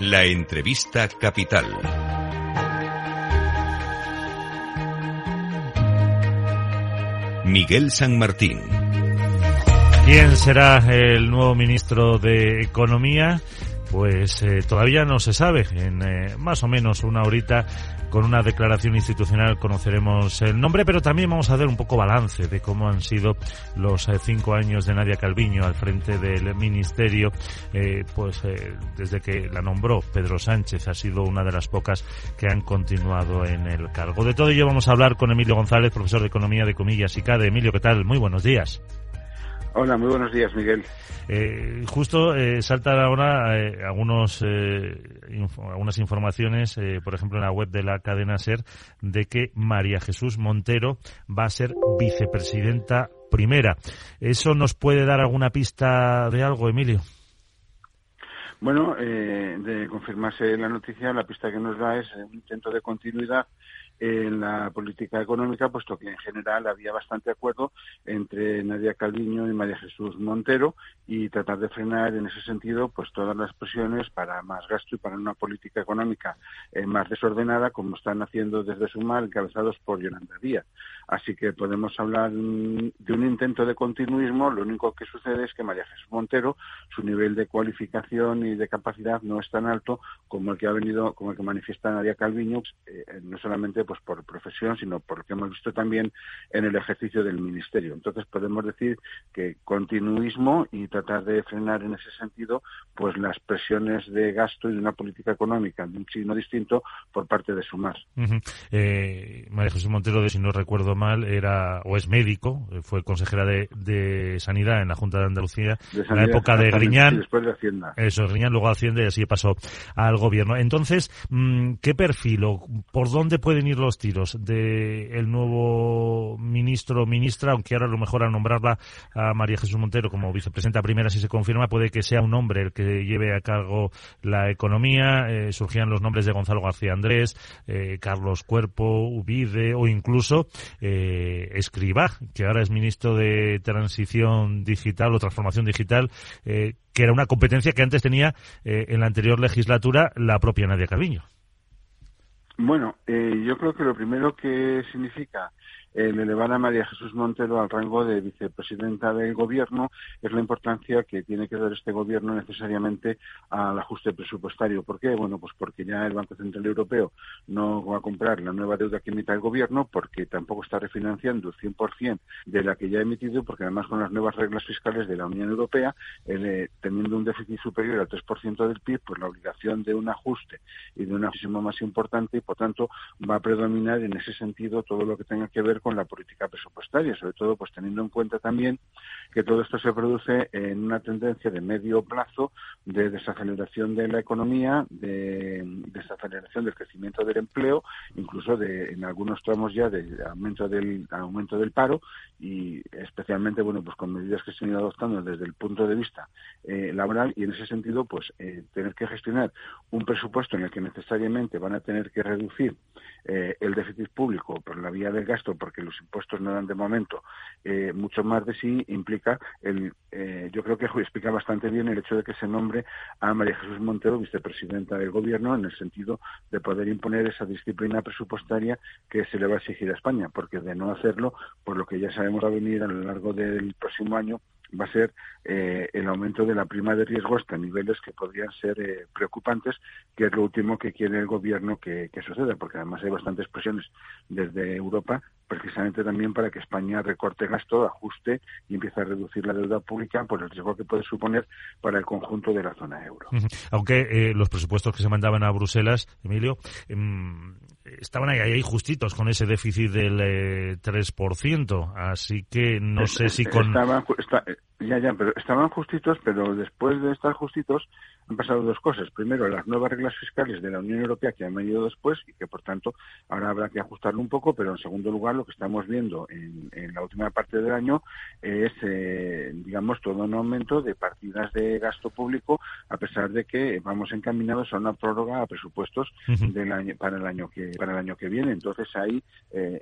La entrevista capital. Miguel San Martín. ¿Quién será el nuevo ministro de Economía? Pues eh, todavía no se sabe. En eh, más o menos una horita, con una declaración institucional, conoceremos el nombre, pero también vamos a dar un poco balance de cómo han sido los eh, cinco años de Nadia Calviño al frente del ministerio. pues desde que la nombró Pedro Sánchez, ha sido una de las pocas que han continuado en el cargo. De todo ello vamos a hablar con Emilio González, profesor de Economía de Comillas y CADE. Emilio, ¿qué tal? Muy buenos días. Hola, muy buenos días, Miguel. Eh, justo eh, saltan ahora eh, algunos, eh, algunas informaciones, eh, por ejemplo, en la web de la cadena SER, de que María Jesús Montero va a ser vicepresidenta primera. ¿Eso nos puede dar alguna pista de algo, Emilio? Bueno, de confirmarse la noticia, la pista que nos da es un intento de continuidad en la política económica, puesto que en general había bastante acuerdo entre Nadia Calviño y María Jesús Montero y tratar de frenar en ese sentido pues todas las presiones para más gasto y para una política económica eh, más desordenada, como están haciendo desde Sumar, encabezados por Yolanda Díaz. Así que podemos hablar mm, de un intento de continuismo. Lo único que sucede es que María Jesús Montero, su nivel de cualificación y de capacidad no es tan alto como el que ha venido, como el que manifiesta Nadia Calviño, eh, no solamente pues por profesión, sino por lo que hemos visto también en el ejercicio del ministerio. Entonces podemos decir que continuismo y tratar de frenar en ese sentido pues las presiones de gasto y de una política económica de un signo distinto por parte de Sumar. eh, María Jesús Montero, si no recuerdo mal, era o es médico, fue consejera de, de Sanidad en la Junta de Andalucía en la época de Griñán. después de Hacienda. Eso, Griñán, luego Hacienda y así pasó al gobierno. Entonces, mm, ¿qué perfil o por dónde pueden ir los tiros de el nuevo ministro o ministra, aunque ahora a lo mejor al nombrarla a María Jesús Montero como vicepresidenta primera, si se confirma, puede que sea un hombre el que lleve a cargo la economía. Eh, surgían los nombres de Gonzalo García Andrés, eh, Carlos Cuerpo, Ubide o incluso eh, Escribá, que ahora es ministro de Transición Digital o Transformación Digital, eh, que era una competencia que antes tenía en la anterior legislatura la propia Nadia Calviño. Bueno, eh, yo creo que lo primero que significa el elevar a María Jesús Montero al rango de vicepresidenta del Gobierno es la importancia que tiene que dar este Gobierno necesariamente al ajuste presupuestario. ¿Por qué? Bueno, pues porque ya el Banco Central Europeo no va a comprar la nueva deuda que emita el Gobierno, porque tampoco está refinanciando el 100% de la que ya ha emitido, porque además con las nuevas reglas fiscales de la Unión Europea, eh, teniendo un déficit superior al 3% del PIB, pues la obligación de un ajuste y de un ajuste más importante y, por tanto, va a predominar en ese sentido todo lo que tenga que ver con la política presupuestaria, sobre todo pues teniendo en cuenta también que todo esto se produce en una tendencia de medio plazo de desaceleración de la economía, de desaceleración del crecimiento del empleo, incluso de en algunos tramos ya de aumento del aumento del paro y especialmente bueno pues con medidas que se han ido adoptando desde el punto de vista eh, laboral y en ese sentido pues eh, tener que gestionar un presupuesto en el que necesariamente van a tener que reducir eh, el déficit público por la vía del gasto porque los impuestos no dan de momento eh, mucho más de sí implica el eh, yo creo que explica bastante bien el hecho de que se nombre a María Jesús Montero vicepresidenta del gobierno en el sentido de poder imponer esa disciplina presupuestaria que se le va a exigir a España porque de no hacerlo por lo que ya sabemos va a venir a lo largo del próximo año va a ser eh, el aumento de la prima de riesgo hasta niveles que podrían ser eh, preocupantes, que es lo último que quiere el gobierno que, que, suceda, porque además hay bastantes presiones desde Europa, precisamente también para que España recorte gasto, ajuste y empiece a reducir la deuda pública por el riesgo que puede suponer para el conjunto de la zona euro. Aunque eh, los presupuestos que se mandaban a Bruselas, Emilio, eh, estaban ahí, ahí, justitos con ese déficit del eh, 3%, así que no sé si con... Estaban, está, ya, ya, pero estaban justitos, pero después de estar justitos han pasado dos cosas. Primero, las nuevas reglas fiscales de la Unión Europea que han venido después y que, por tanto, ahora habrá que ajustarlo un poco, pero en segundo lugar, lo que estamos viendo en, en la última parte del año es, eh, digamos, todo un aumento de partidas de gasto público, a pesar de que vamos encaminados a una prórroga a presupuestos uh -huh. del año, para el año que para el año que viene. Entonces ahí eh,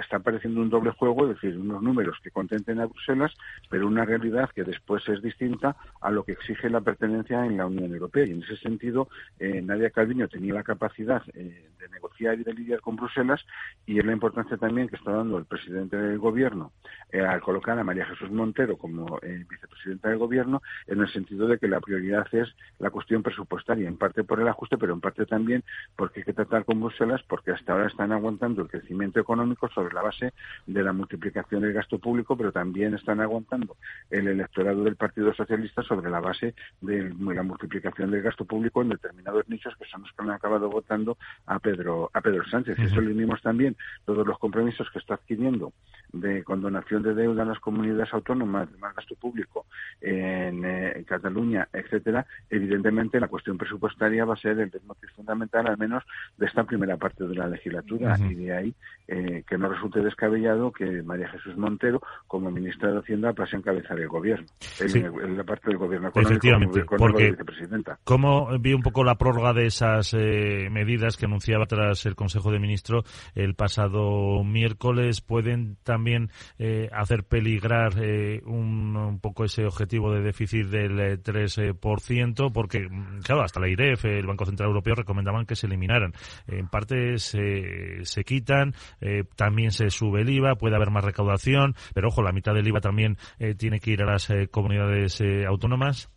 está apareciendo un doble juego, es decir, unos números que contenten a Bruselas, pero una realidad que después es distinta a lo que exige la pertenencia en la Unión Europea. Y en ese sentido, eh, Nadia Calviño tenía la capacidad eh, de negociar y de lidiar con Bruselas y es la importancia también que está dando el presidente del Gobierno eh, al colocar a María Jesús Montero como vicepresidenta del Gobierno en el sentido de que la prioridad es la cuestión presupuestaria, en parte por el ajuste, pero en parte también porque hay que tratar con Bruselas porque hasta ahora están aguantando el crecimiento económico sobre la base de la multiplicación del gasto público, pero también están aguantando el electorado del Partido Socialista sobre la base de la multiplicación del gasto público en determinados nichos que son los que han acabado votando a Pedro a Pedro Sánchez. Y eso le unimos también todos los compromisos que está adquiriendo de condonación de deuda en las comunidades autónomas, de más gasto público en, eh, Cataluña, etcétera. Evidentemente, la cuestión presupuestaria va a ser el motivo fundamental, al menos de esta primera parte de la legislatura. Y de ahí eh, que no resulte descabellado que María Jesús Montero, como ministra de Hacienda, pase a encabezar el gobierno, en, la parte del gobierno económico, como, vicepresidenta. ¿Cómo vi un poco la prórroga de esas eh, medidas que anunciaba tras el Consejo de Ministros el pasado miércoles? ¿Pueden también eh, hacer peligrar un, poco ese objetivo de déficit del 3%? Porque, claro, hasta la IREF, el Banco Central Europeo, recomendaban que se eliminaran. En parte se, se quitan, eh, también se sube el IVA, puede haber más recaudación, pero ojo, la mitad del IVA también eh, tiene que ir a las eh, comunidades autónomas.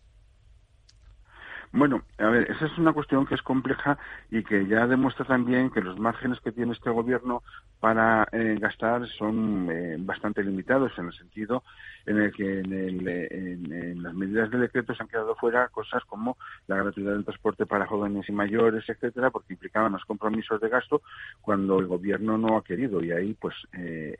Bueno, a ver, esa es una cuestión que es compleja y que ya demuestra también que los márgenes que tiene este gobierno para eh, gastar son eh, bastante limitados en el sentido en el que en, las medidas de decreto se han quedado fuera cosas como la gratuidad del transporte para jóvenes y mayores, etcétera, porque implicaban los compromisos de gasto cuando el gobierno no ha querido. Y ahí pues eh,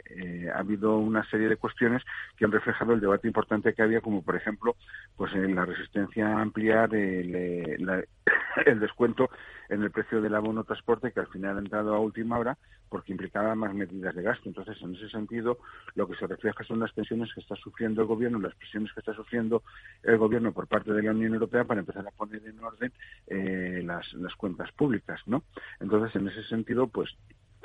ha habido una serie de cuestiones que han reflejado el debate importante que había como por ejemplo pues en la resistencia a ampliar el eh, el descuento en el precio del abono transporte que al final ha entrado a última hora porque implicaba más medidas de gasto. Entonces, en ese sentido, lo que se refleja son las tensiones que está sufriendo el gobierno, las presiones que está sufriendo el gobierno por parte de la Unión Europea para empezar a poner en orden eh, las, las cuentas públicas, ¿no? Entonces, en ese sentido, pues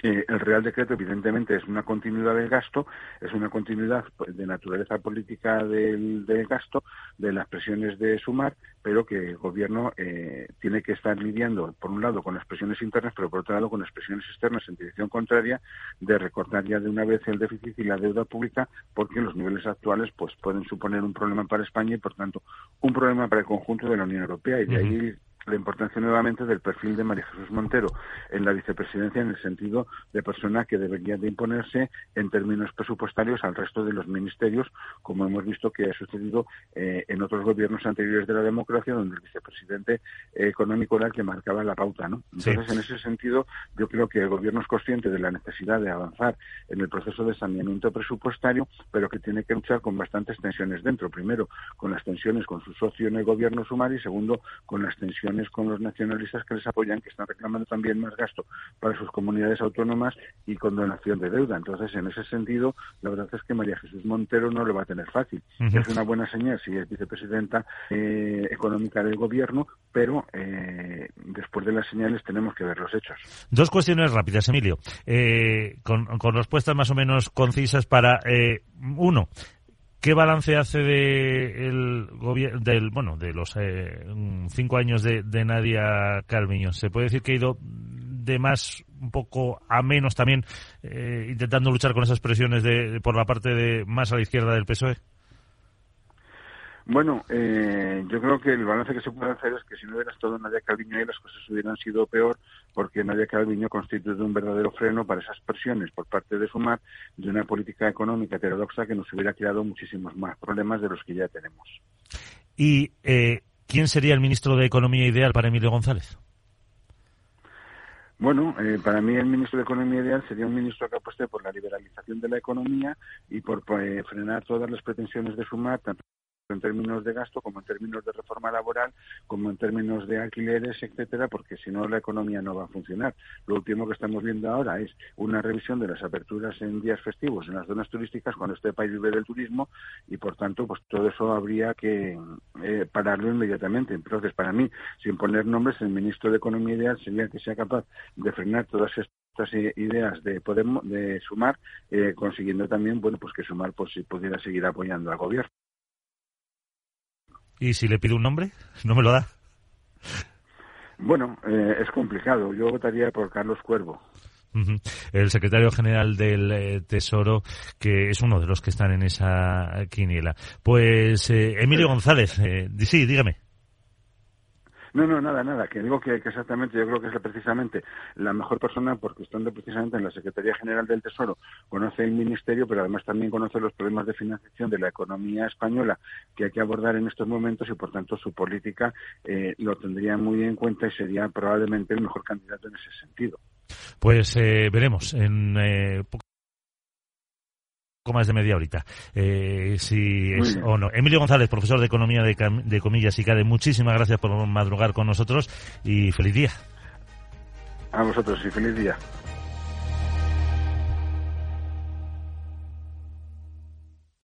el Real Decreto, evidentemente, es una continuidad del gasto, es una continuidad pues, de naturaleza política del, gasto, de las presiones de sumar, pero que el Gobierno eh, tiene que estar lidiando, por un lado, con las presiones internas, pero por otro lado, con las presiones externas en dirección contraria de recortar ya de una vez el déficit y la deuda pública, porque los niveles actuales pues pueden suponer un problema para España y, por tanto, un problema para el conjunto de la Unión Europea. Y de ahí la importancia nuevamente del perfil de María Jesús Montero en la vicepresidencia en el sentido de persona que debería de imponerse en términos presupuestarios al resto de los ministerios, como hemos visto que ha sucedido eh, en otros gobiernos anteriores de la democracia, donde el vicepresidente económico era el que marcaba la pauta. ¿no? Entonces, en ese sentido, yo creo que el gobierno es consciente de la necesidad de avanzar en el proceso de saneamiento presupuestario, pero que tiene que luchar con bastantes tensiones dentro. Primero, con las tensiones con su socio en el gobierno Sumar y segundo, con las tensiones con los nacionalistas que les apoyan, que están reclamando también más gasto para sus comunidades autónomas y con donación de deuda. Entonces, en ese sentido, la verdad es que María Jesús Montero no lo va a tener fácil. Es una buena señal si es vicepresidenta eh, económica del gobierno, pero eh, después de las señales tenemos que ver los hechos. Dos cuestiones rápidas, Emilio, eh, con, con respuestas más o menos concisas para, uno, ¿Qué balance hace de el del bueno de los eh, cinco años de, Nadia Calviño? Se puede decir que ha ido de más un poco a menos también eh, intentando luchar con esas presiones de, por la parte de más a la izquierda del PSOE. Bueno, eh, yo creo que el balance que se puede hacer es que si no hubiera estado Nadia Calviño ahí las cosas hubieran sido peor porque Nadia Calviño constituye un verdadero freno para esas presiones por parte de Sumar de una política económica heterodoxa que nos hubiera creado muchísimos más problemas de los que ya tenemos. ¿Y eh, quién sería el ministro de Economía ideal para Emilio González? Bueno, eh, para mí el ministro de Economía ideal sería un ministro que apueste por la liberalización de la economía y por frenar todas las pretensiones de sumar, tanto en términos de gasto, como en términos de reforma laboral, como en términos de alquileres, etcétera, porque si no la economía no va a funcionar. Lo último que estamos viendo ahora es una revisión de las aperturas en días festivos en las zonas turísticas cuando este país vive del turismo y por tanto pues todo eso habría que eh, pararlo inmediatamente. Entonces, para mí, sin poner nombres, el ministro de Economía ideal sería que sea capaz de frenar todas estas ideas de Podemos, de sumar, eh, consiguiendo también, bueno, pues que sumar pues pudiera seguir apoyando al gobierno. ¿Y si le pido un nombre? ¿No me lo da? Bueno, eh, es complicado. Yo votaría por Carlos Cuervo. El secretario general del eh, Tesoro, que es uno de los que están en esa quiniela. Pues eh, Emilio González, sí, dígame. No, no, nada, nada, que digo que, exactamente, yo creo que es precisamente la mejor persona porque estando precisamente en la Secretaría General del Tesoro, conoce el Ministerio, pero además también conoce los problemas de financiación de la economía española que hay que abordar en estos momentos y por tanto su política eh, lo tendría muy en cuenta y sería probablemente el mejor candidato en ese sentido. Pues eh, veremos eh, más de media horita, eh, si es o no. Emilio González, profesor de Economía de, de Comillas y CADE, muchísimas gracias por madrugar con nosotros y feliz día. A vosotros y feliz día.